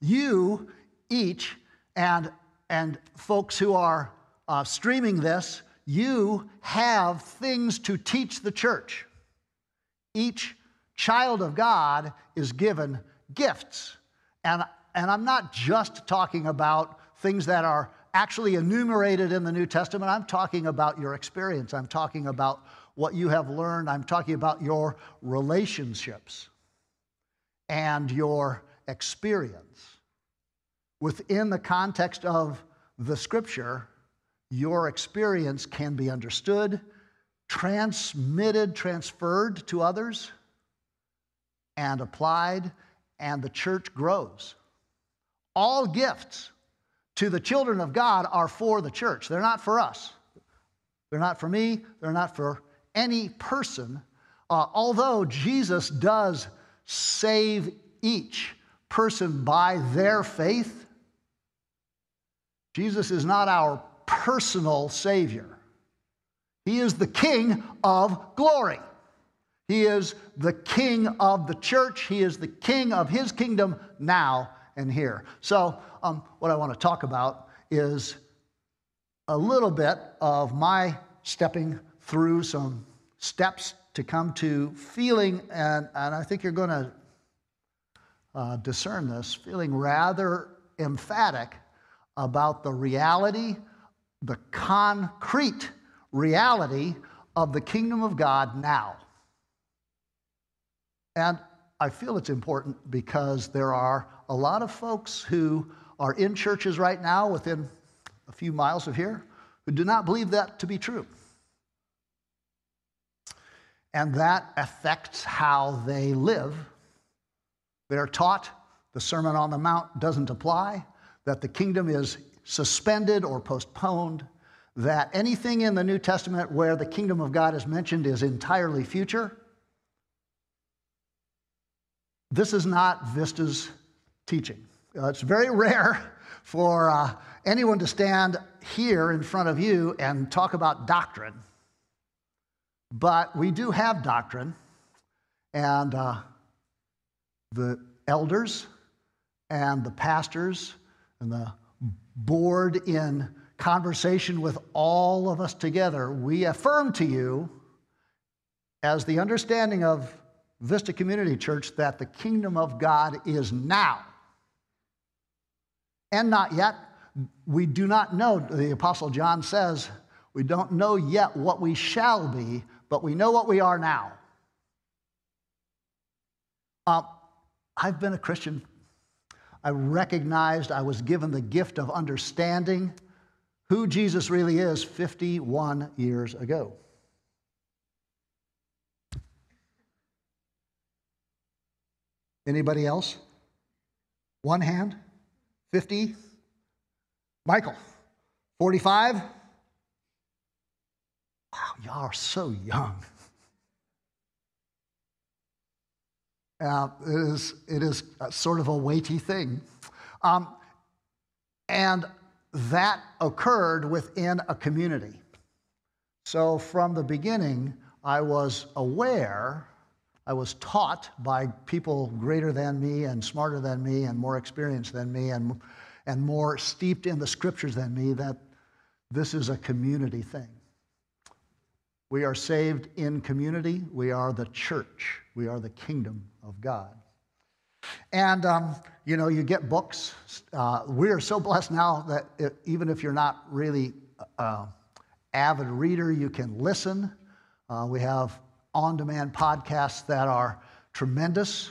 you each, and, and folks who are uh, streaming this, you have things to teach the church. Each child of God is given gifts. And, and I'm not just talking about things that are actually enumerated in the New Testament. I'm talking about your experience. I'm talking about what you have learned. I'm talking about your relationships and your experience. Within the context of the scripture, your experience can be understood, transmitted, transferred to others, and applied, and the church grows. All gifts to the children of God are for the church, they're not for us. They're not for me, they're not for any person, uh, although Jesus does save each person by their faith, Jesus is not our personal Savior. He is the King of glory. He is the King of the church. He is the King of His kingdom now and here. So, um, what I want to talk about is a little bit of my stepping through some steps to come to feeling, and, and I think you're going to uh, discern this, feeling rather emphatic about the reality, the concrete reality of the kingdom of God now. And I feel it's important because there are a lot of folks who are in churches right now within a few miles of here who do not believe that to be true. And that affects how they live. They're taught the Sermon on the Mount doesn't apply, that the kingdom is suspended or postponed, that anything in the New Testament where the kingdom of God is mentioned is entirely future. This is not Vista's teaching. Uh, it's very rare for uh, anyone to stand here in front of you and talk about doctrine but we do have doctrine, and uh, the elders and the pastors and the board in conversation with all of us together, we affirm to you, as the understanding of Vista Community Church, that the kingdom of God is now and not yet. We do not know, the Apostle John says, we don't know yet what we shall be, but we know what we are now. Uh, I've been a Christian. I recognized I was given the gift of understanding who Jesus really is 51 years ago. Anybody else? One hand? 50? Michael? 45? Wow, y'all are so young. Uh, it, is, it is sort of a weighty thing. Um, and that occurred within a community. So from the beginning, I was aware, I was taught by people greater than me and smarter than me and more experienced than me and, and more steeped in the scriptures than me that this is a community thing. We are saved in community. We are the church. We are the kingdom of God. And, um, you know, you get books. Uh, we are so blessed now that it, even if you're not really uh, avid reader, you can listen. Uh, we have on demand podcasts that are tremendous.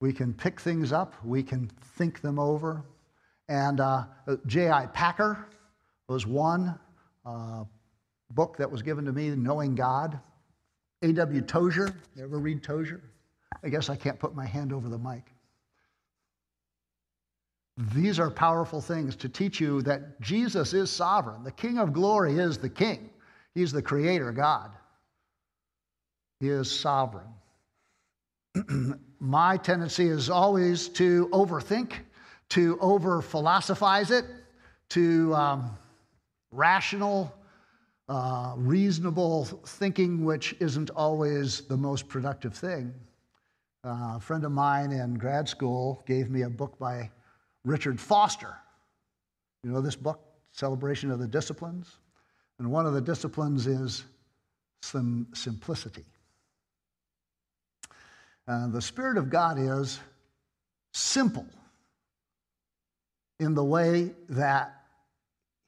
We can pick things up, we can think them over. And uh, J.I. Packer was one uh, book that was given to me, Knowing God. A.W. Tozer. You ever read Tozer? I guess I can't put my hand over the mic. These are powerful things to teach you that Jesus is sovereign. The King of glory is the King, He's the Creator God. He is sovereign. my tendency is always to overthink, to over philosophize it, to um, rational, uh, reasonable thinking, which isn't always the most productive thing. Uh, a friend of mine in grad school gave me a book by Richard Foster. You know this book, Celebration of the Disciplines? And one of the disciplines is sim- simplicity. Uh, the Spirit of God is simple in the way that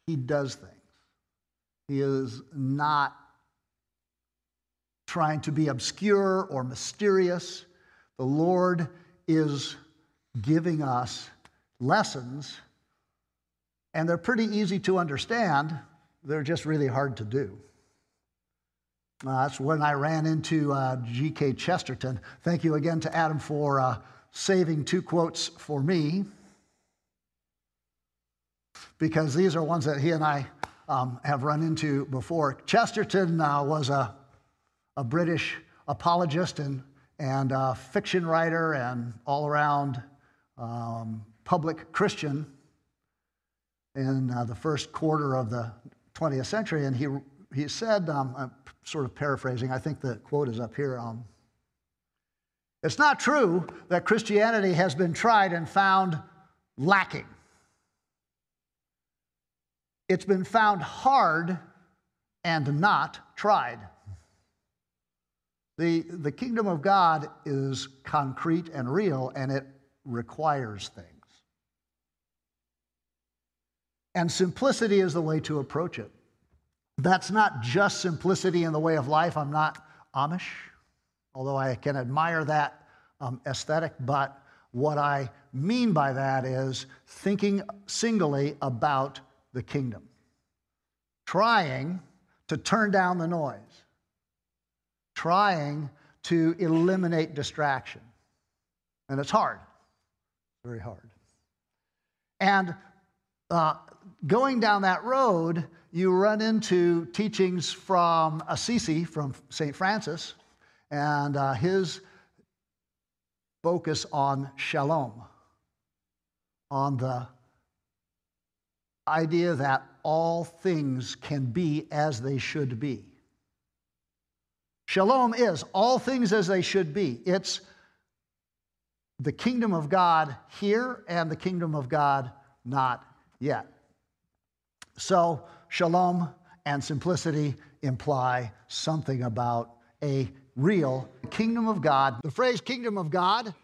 He does things. He is not trying to be obscure or mysterious. The Lord is giving us lessons, and they're pretty easy to understand. They're just really hard to do. Uh, that's when I ran into uh, G.K. Chesterton. Thank you again to Adam for uh, saving two quotes for me, because these are ones that he and I um, have run into before. Chesterton uh, was a a British apologist and, and fiction writer and all around um, public Christian in uh, the first quarter of the 20th century. And he, he said, um, I'm sort of paraphrasing, I think the quote is up here. Um, it's not true that Christianity has been tried and found lacking. It's been found hard and not tried. The, the kingdom of God is concrete and real, and it requires things. And simplicity is the way to approach it. That's not just simplicity in the way of life. I'm not Amish, although I can admire that um, aesthetic, but what I mean by that is thinking singly about the kingdom, trying to turn down the noise trying to eliminate distraction. And it's hard, very hard. And uh, going down that road, you run into teachings from Assisi, from St. Francis, and uh, his focus on shalom, on the idea that all things can be as they should be. Shalom is all things as they should be. It's the kingdom of God here and the kingdom of God not yet. So, shalom and simplicity imply something about a real kingdom of God. The phrase kingdom of God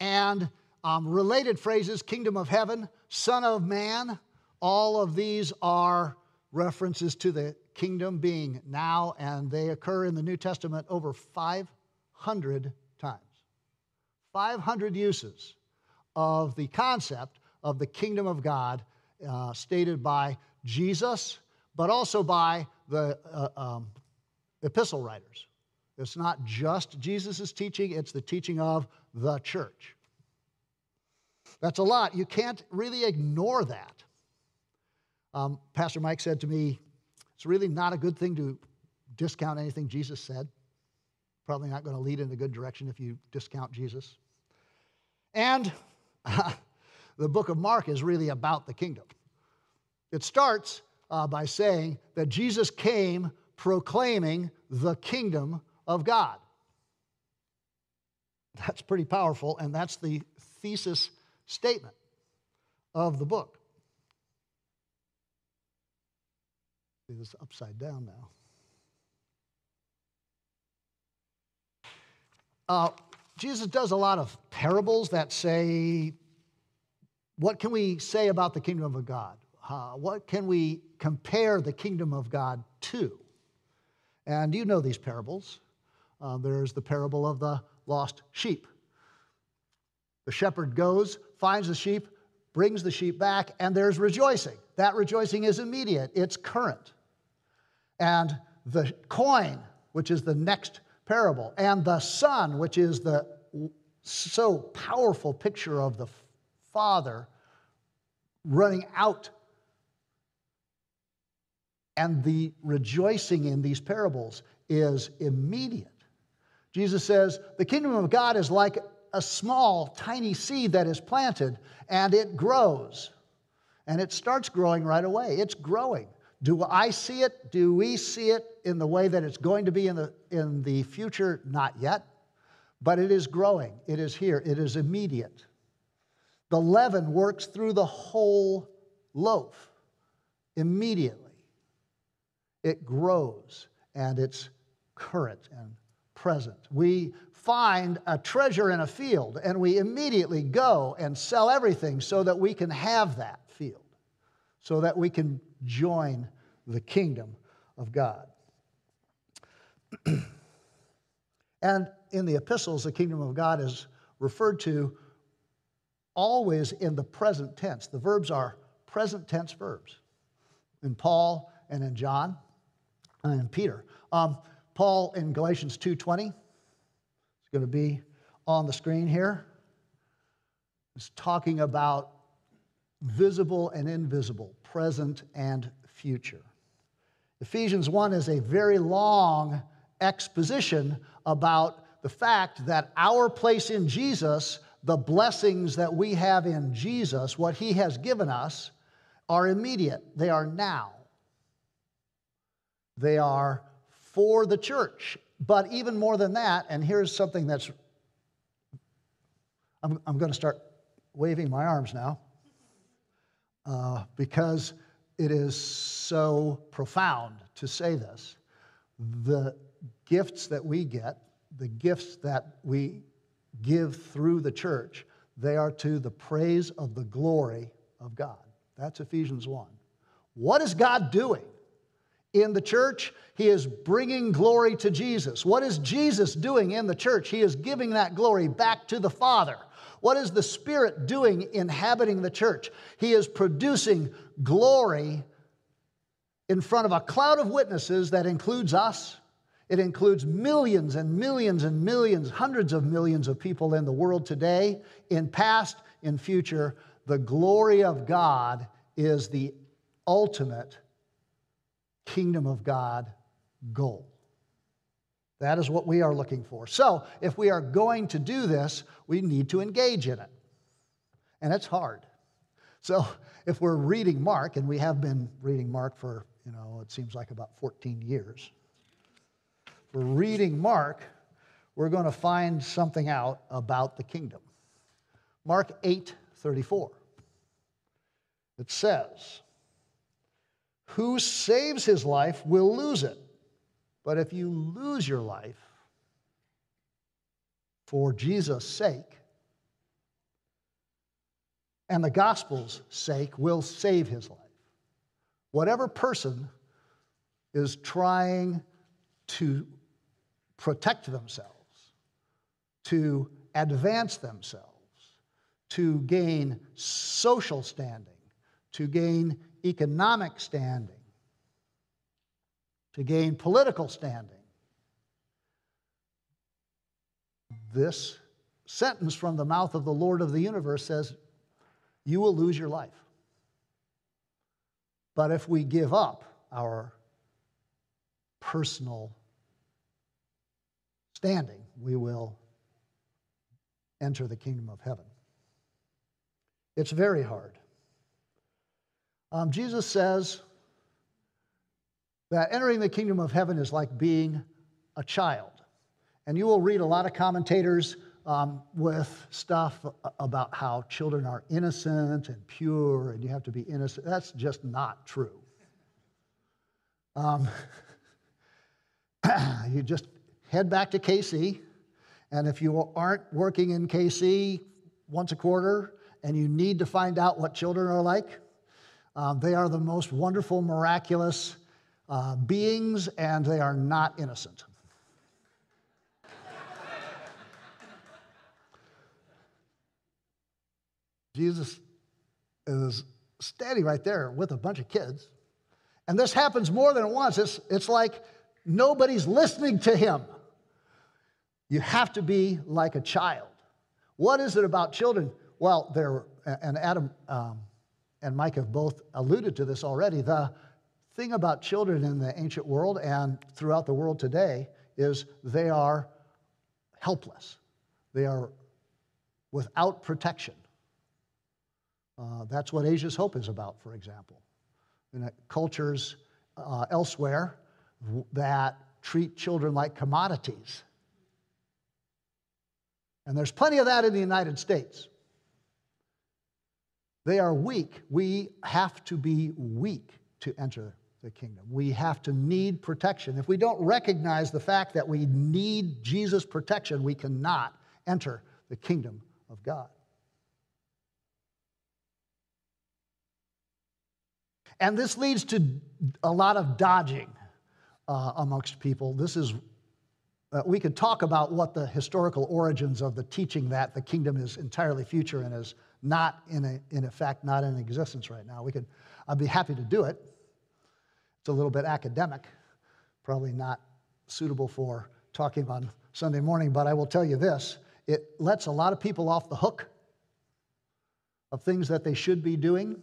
and um, related phrases, kingdom of heaven, son of man, all of these are references to the kingdom being now, and they occur in the New Testament over 500 times. 500 uses of the concept of the kingdom of God uh, stated by Jesus, but also by the uh, um, epistle writers. It's not just Jesus' teaching, it's the teaching of the church. That's a lot. You can't really ignore that. Um, Pastor Mike said to me it's really not a good thing to discount anything Jesus said. Probably not going to lead in a good direction if you discount Jesus. And uh, the book of Mark is really about the kingdom. It starts uh, by saying that Jesus came proclaiming the kingdom of God. That's pretty powerful, and that's the thesis statement of the book. This upside down now. Uh, Jesus does a lot of parables that say, what can we say about the kingdom of God? Uh, what can we compare the kingdom of God to? And you know these parables. Uh, there's the parable of the lost sheep. The shepherd goes, finds the sheep, brings the sheep back, and there's rejoicing. That rejoicing is immediate, it's current and the coin, which is the next parable, and the son, which is the so powerful picture of the Father running out. And the rejoicing in these parables is immediate. Jesus says, The kingdom of God is like a small, tiny seed that is planted, and it grows. And it starts growing right away. It's growing. Do I see it? Do we see it in the way that it's going to be in the, in the future? Not yet. but it is growing. It is here. It is immediate. The leaven works through the whole loaf immediately. It grows and it's current and present. We find a treasure in a field and we immediately go and sell everything so that we can have that field, so that we can join the kingdom of God. and in the epistles, the kingdom of God is referred to always in the present tense. The verbs are present tense verbs in Paul and in John and in Peter. Um, Paul in Galatians 2:20 it's going to be on the screen here. Is talking about visible and invisible, present and future. Ephesians 1 is a very long exposition about the fact that our place in Jesus, the blessings that we have in Jesus, what He has given us, are immediate. They are now. They are for the church. But even more than that, and here's something that's, I'm, I'm going to start waving my arms now uh, because it is so profound to say this. The gifts that we get, the gifts that we give through the church, they are to the praise of the glory of God. That's Ephesians 1. What is God doing? in the church? He is bringing glory to Jesus. What is Jesus doing in the church? He is giving that glory back to the Father. What is the Spirit doing inhabiting the church? He is producing glory in front of a cloud of witnesses that includes us. It includes millions and millions and millions, hundreds of millions of people in the world today, in past, in future. The glory of God is the ultimate kingdom of God goal. That is what we are looking for. So, if we are going to do this, we need to engage in it. And it's hard. So, if we're reading Mark, and we have been reading Mark for, you know, it seems like about 14 years, we're reading Mark, we're going to find something out about the kingdom. Mark 8 34. It says, who saves his life will lose it. But if you lose your life for Jesus' sake and the gospel's sake, will save his life. Whatever person is trying to protect themselves, to advance themselves, to gain social standing, to gain economic standing, to gain political standing. This sentence from the mouth of the Lord of the universe says, You will lose your life. But if we give up our personal standing, we will enter the kingdom of heaven. It's very hard. Um, Jesus says that entering the kingdom of heaven is like being a child. And you will read a lot of commentators um, with stuff about how children are innocent and pure and you have to be innocent. That's just not true. Um, you just head back to KC, and if you aren't working in KC once a quarter and you need to find out what children are like, um, they are the most wonderful, miraculous uh, beings, and they are not innocent. Jesus is standing right there with a bunch of kids. And this happens more than once. It's, it's like nobody's listening to him. You have to be like a child. What is it about children? Well, there, and Adam um, and Mike have both alluded to this already. The thing about children in the ancient world and throughout the world today is they are helpless, they are without protection. Uh, that's what Asia's Hope is about, for example. In cultures uh, elsewhere that treat children like commodities. And there's plenty of that in the United States. They are weak. We have to be weak to enter the kingdom. We have to need protection. If we don't recognize the fact that we need Jesus' protection, we cannot enter the kingdom of God. And this leads to a lot of dodging uh, amongst people. This is, uh, we could talk about what the historical origins of the teaching that the kingdom is entirely future and is not in, a, in effect, not in existence right now. We could, I'd be happy to do it. It's a little bit academic, probably not suitable for talking on Sunday morning, but I will tell you this it lets a lot of people off the hook of things that they should be doing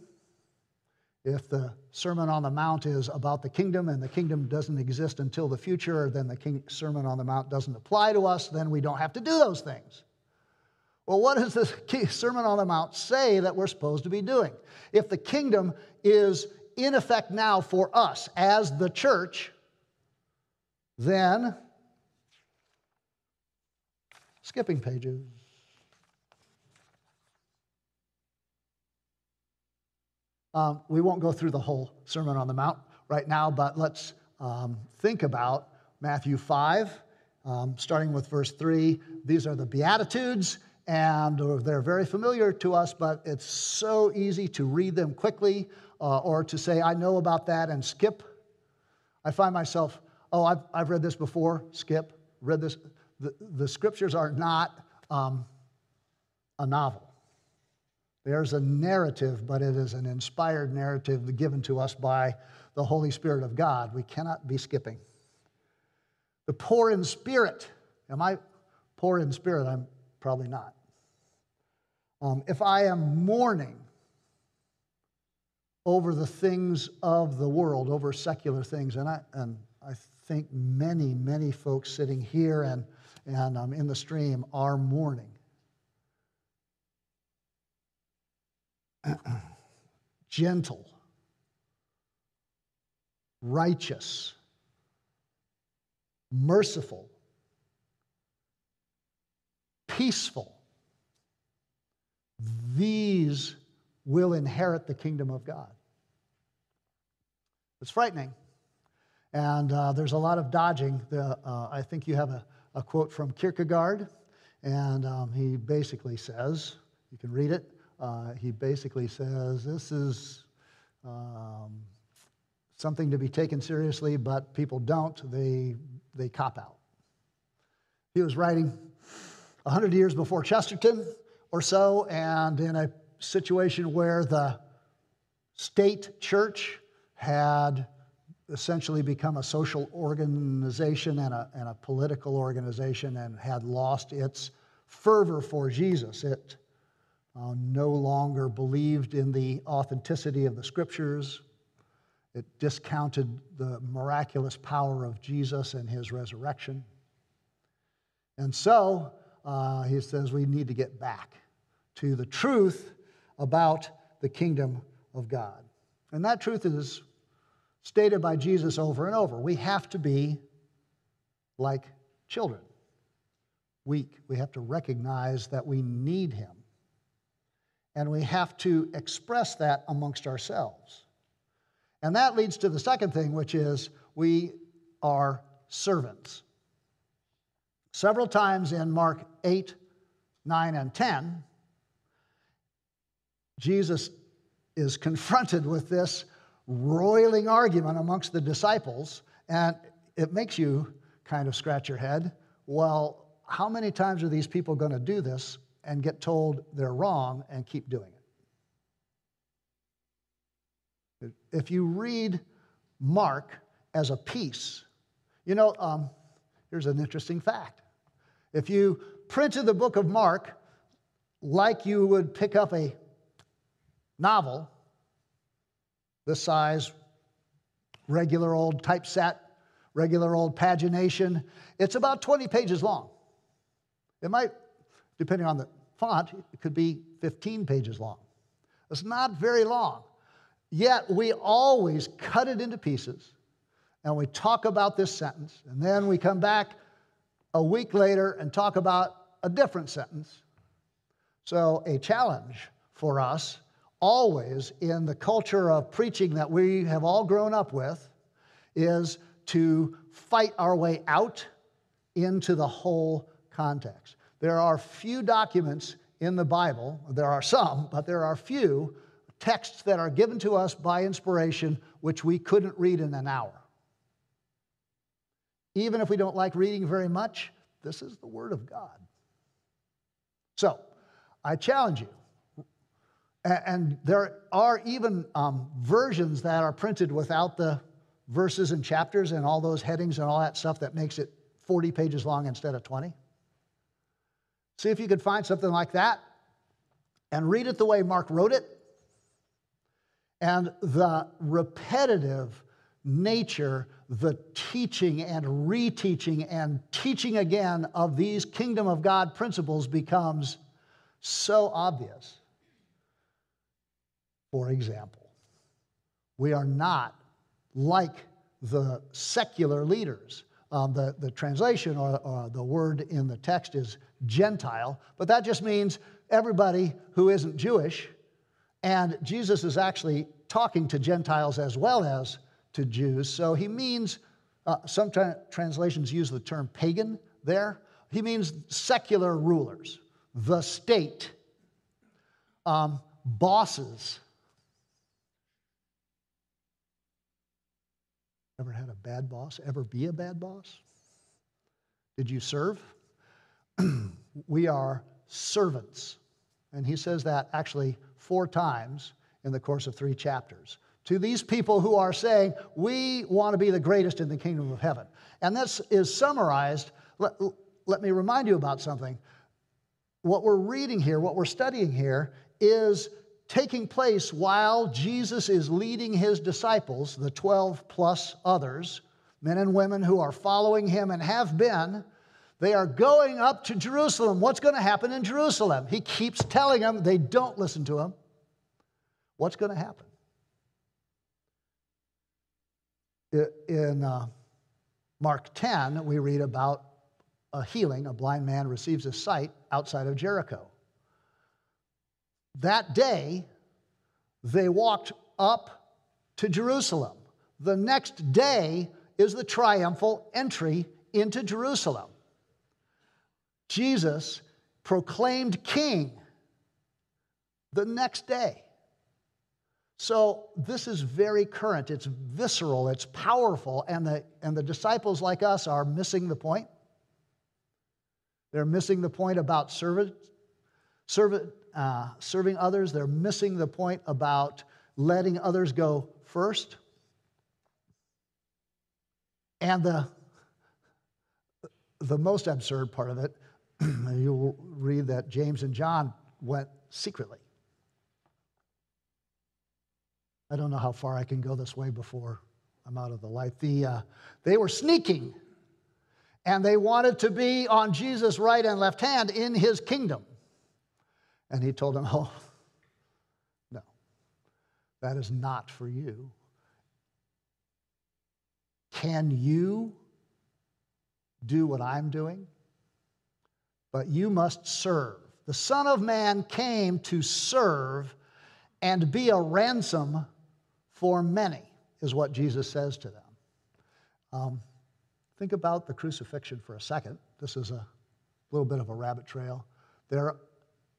if the Sermon on the Mount is about the kingdom and the kingdom doesn't exist until the future, then the King, Sermon on the Mount doesn't apply to us, then we don't have to do those things. Well, what does the Sermon on the Mount say that we're supposed to be doing? If the kingdom is in effect now for us as the church, then skipping pages. Um, we won't go through the whole Sermon on the Mount right now, but let's um, think about Matthew 5, um, starting with verse 3. These are the Beatitudes, and they're very familiar to us, but it's so easy to read them quickly uh, or to say, I know about that, and skip. I find myself, oh, I've, I've read this before, skip, read this. The, the scriptures are not um, a novel. There's a narrative, but it is an inspired narrative given to us by the Holy Spirit of God. We cannot be skipping. The poor in spirit. Am I poor in spirit? I'm probably not. Um, if I am mourning over the things of the world, over secular things, and I, and I think many, many folks sitting here and, and um, in the stream are mourning. gentle, righteous, merciful, peaceful. These will inherit the kingdom of God. It's frightening. And uh, there's a lot of dodging. The, uh, I think you have a, a, quote from Kierkegaard, and um, he basically says, you can read it uh, he basically says this is um, something to be taken seriously, but people don't. They, they cop out. He was writing 100 years before Chesterton or so, and in a situation where the state church had essentially become a social organization and a, and a political organization and had lost its fervor for Jesus. It uh, no longer believed in the authenticity of the scriptures. It discounted the miraculous power of Jesus and his resurrection. And so uh, he says we need to get back to the truth about the kingdom of God. And that truth is stated by Jesus over and over. We have to be like children, weak. We have to recognize that we need him. And we have to express that amongst ourselves. And that leads to the second thing, which is we are servants. Several times in Mark 8, 9, and 10, Jesus is confronted with this roiling argument amongst the disciples, and it makes you kind of scratch your head. Well, how many times are these people going to do this and get told they're wrong and keep doing it. If you read Mark as a piece, you know, um, here's an interesting fact. If you printed the book of Mark like you would pick up a novel, this size, regular old typeset, regular old pagination, it's about 20 pages long. It might depending on the font, it could be 15 pages long. It's not very long. Yet we always cut it into pieces and we talk about this sentence, and then we come back a week later and talk about a different sentence. So, a challenge for us, always in the culture of preaching that we have all grown up with, is to fight our way out into the whole context. There are few documents in the Bible, there are some, but there are few texts that are given to us by inspiration which we couldn't read in an hour. Even if we don't like reading very much, this is the Word of God. So, I challenge you. And there are even um, versions that are printed without the verses and chapters and all those headings and all that stuff that makes it 40 pages long instead of 20. See if you could find something like that and read it the way Mark wrote it. And the repetitive nature, the teaching and reteaching and teaching again of these kingdom of God principles becomes so obvious. For example, we are not like the secular leaders. Um, the, the translation or, or the word in the text is Gentile, but that just means everybody who isn't Jewish. And Jesus is actually talking to Gentiles as well as to Jews. So he means, uh, some tra- translations use the term pagan there. He means secular rulers, the state, um, bosses. Ever had a bad boss? Ever be a bad boss? Did you serve? we are servants. And he says that actually four times in the course of three chapters. To these people who are saying, we want to be the greatest in the kingdom of heaven. And this is summarized. Let, let me remind you about something. What we're reading here, what we're studying here, is taking place while Jesus is leading his disciples, the 12 plus others, men and women who are following him and have been they are going up to Jerusalem. What's going to happen in Jerusalem? He keeps telling them, they don't listen to him. What's going to happen? In uh, Mark 10, we read about a healing. A blind man receives his sight outside of Jericho. That day, they walked up to Jerusalem. The next day is the triumphal entry into Jerusalem. Jesus proclaimed king the next day. So this is very current, it's visceral, it's powerful, and the, and the disciples like us are missing the point. They're missing the point about servant, servant, uh, serving others. They're missing the point about letting others go first. And the, the most absurd part of it you'll read that James and John went secretly. I don't know how far I can go this way before I'm out of the light. The, uh, they were sneaking, and they wanted to be on Jesus' right and left hand in his kingdom. And he told them, Oh, no, that is not for you. Can you do what I'm doing? but you must serve. The Son of Man came to serve and be a ransom for many, is what Jesus says to them. Um, think about the crucifixion for a second. This is a little bit of a rabbit trail. There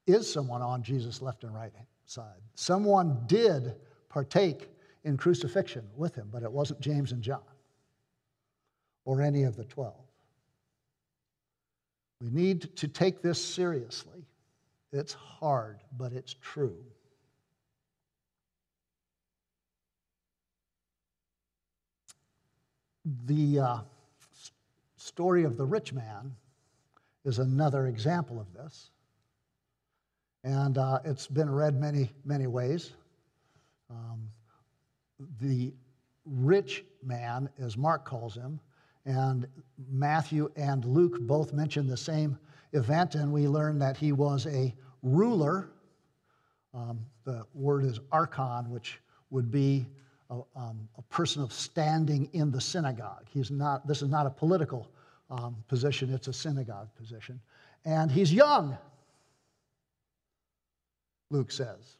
is someone on Jesus' left and right side. Someone did partake in crucifixion with him, but it wasn't James and John or any of the 12. We need to take this seriously. It's hard, but it's true. The uh, story of the rich man is another example of this. And uh, it's been read many, many ways. Um, the rich man, as Mark calls him, and Matthew and Luke both mention the same event, and we learn that he was a ruler. Um, the word is archon, which would be a, um, a, person of standing in the synagogue. He's not, this is not a political um, position, it's a synagogue position. and he's young, Luke says.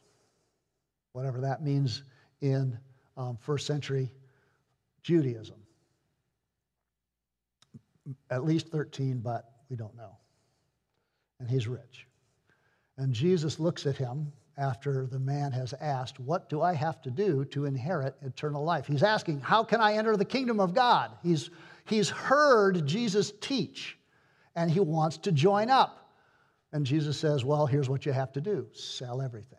Whatever that means in um, first century Judaism. At least 13, but we don't know. And he's rich. And Jesus looks at him after the man has asked, What do I have to do to inherit eternal life? He's asking, How can I enter the kingdom of God? He's, he's heard Jesus teach and he wants to join up. And Jesus says, Well, here's what you have to do sell everything.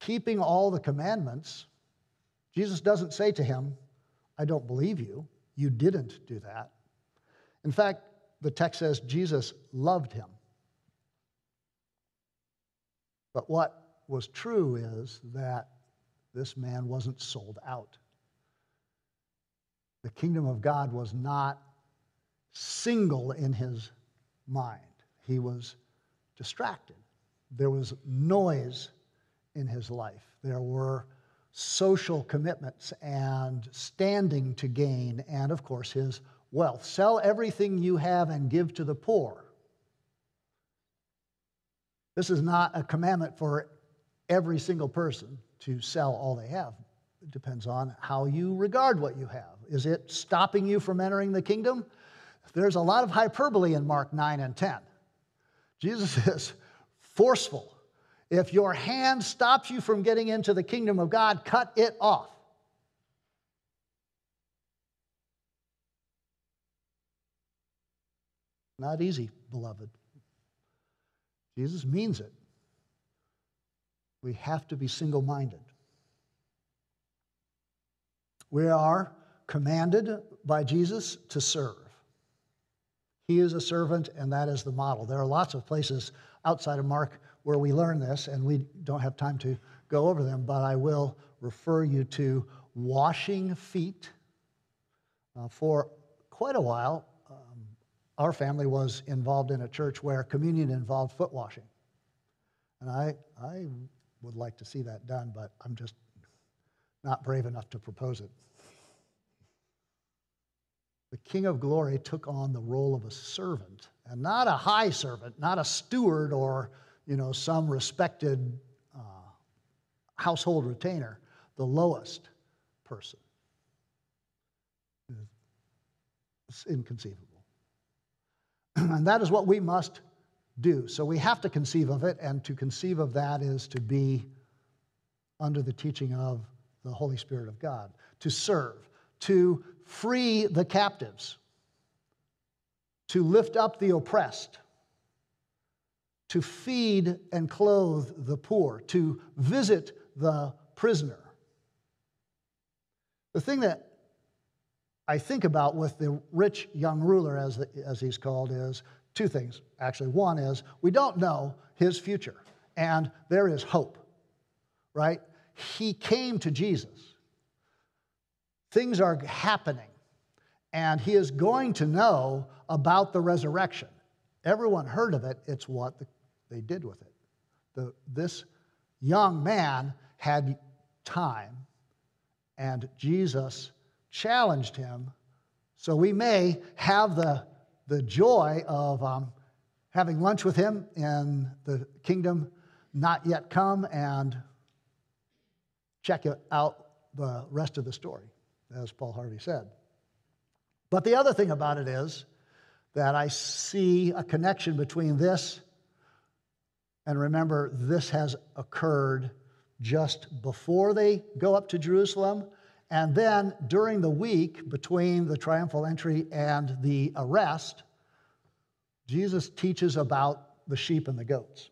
Keeping all the commandments, Jesus doesn't say to him, I don't believe you. You didn't do that. In fact, the text says Jesus loved him. But what was true is that this man wasn't sold out. The kingdom of God was not single in his mind, he was distracted. There was noise in his life, there were social commitments and standing to gain, and of course, his wealth. Sell everything you have and give to the poor. This is not a commandment for every single person to sell all they have. It depends on how you regard what you have. Is it stopping you from entering the kingdom? There's a lot of hyperbole in Mark 9 and 10. Jesus is forceful. If your hand stops you from getting into the kingdom of God, cut it off. Not easy, beloved. Jesus means it. We have to be single minded. We are commanded by Jesus to serve. He is a servant, and that is the model. There are lots of places outside of Mark where we learn this, and we don't have time to go over them, but I will refer you to washing feet. Uh, for quite a while, our family was involved in a church where communion involved foot washing. And I, I would like to see that done, but I'm just not brave enough to propose it. The King of Glory took on the role of a servant, and not a high servant, not a steward or you know some respected uh, household retainer, the lowest person. It's inconceivable. And that is what we must do. So we have to conceive of it, and to conceive of that is to be under the teaching of the Holy Spirit of God, to serve, to free the captives, to lift up the oppressed, to feed and clothe the poor, to visit the prisoner. The thing that I think about with the rich young ruler, as, the, as he's called, is two things, actually. One is we don't know his future, and there is hope, right? He came to Jesus. Things are happening, and he is going to know about the resurrection. Everyone heard of it, it's what the, they did with it. The, this young man had time, and Jesus challenged him. So we may have the, the joy of um, having lunch with him in the kingdom not yet come and check out the rest of the story, as Paul Harvey said. But the other thing about it is that I see a connection between this, and remember, this has occurred just before they go up to Jerusalem and then during the week between the triumphal entry and the arrest, Jesus teaches about the sheep and the goats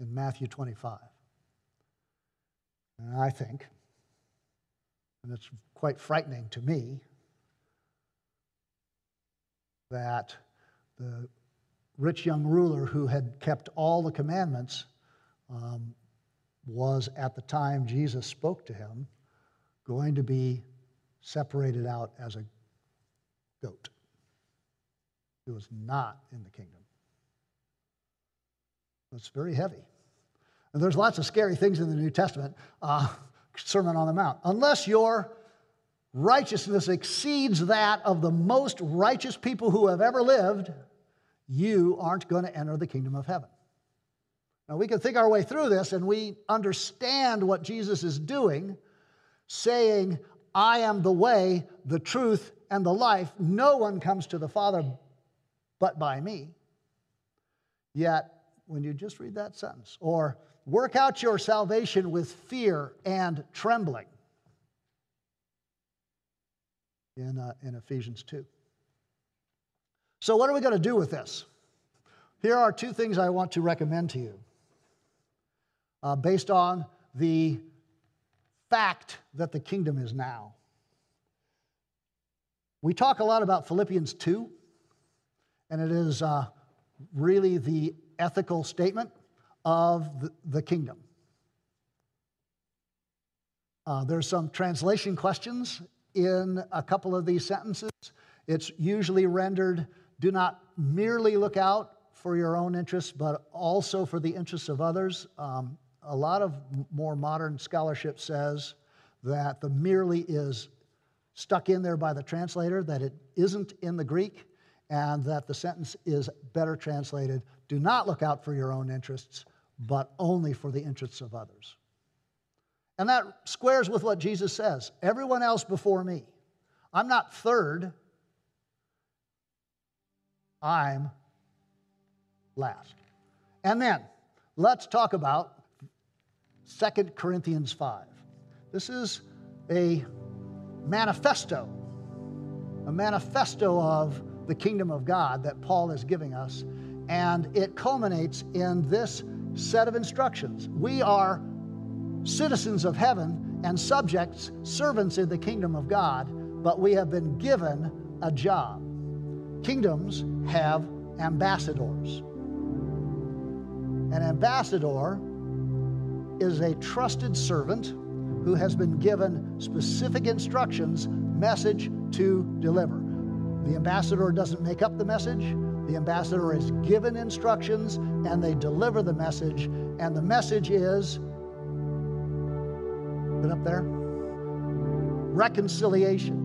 in Matthew 25. And I think, and it's quite frightening to me, that the rich young ruler who had kept all the commandments um, was at the time Jesus spoke to him going to be separated out as a goat. It was not in the kingdom. It's very heavy. And there's lots of scary things in the New Testament, uh, Sermon on the Mount. Unless you're righteousness exceeds that of the most righteous people who have ever lived, you aren't going to enter the kingdom of heaven. Now, we can think our way through this and we understand what Jesus is doing, saying, I am the way, the truth, and the life. No one comes to the Father but by me. Yet, when you just read that sentence, or work out your salvation with fear and trembling in, uh, in Ephesians 2. So, what are we going to do with this? Here are two things I want to recommend to you uh, based on the fact that the kingdom is now. We talk a lot about Philippians 2, and it is uh, really the ethical statement of the, the kingdom. Uh, there's some translation questions in a couple of these sentences. It's usually rendered do not merely look out for your own interests, but also for the interests of others. Um, a lot of more modern scholarship says that the merely is stuck in there by the translator, that it isn't in the Greek, and that the sentence is better translated do not look out for your own interests, but only for the interests of others. And that squares with what Jesus says everyone else before me. I'm not third, I'm last. And then let's talk about 2 Corinthians 5. This is a manifesto, a manifesto of the kingdom of God that Paul is giving us. And it culminates in this set of instructions. We are citizens of heaven and subjects, servants in the kingdom of God, but we have been given a job. Kingdoms have ambassadors. An ambassador is a trusted servant who has been given specific instructions, message to deliver. The ambassador doesn't make up the message. The ambassador is given instructions and they deliver the message. And the message is Put up there reconciliation,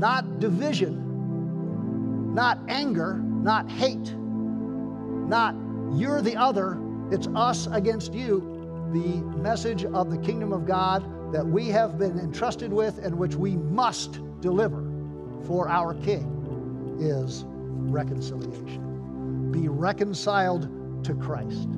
not division, not anger, not hate, not you're the other, it's us against you. The message of the kingdom of God that we have been entrusted with and which we must deliver for our King is reconciliation. Be reconciled to Christ.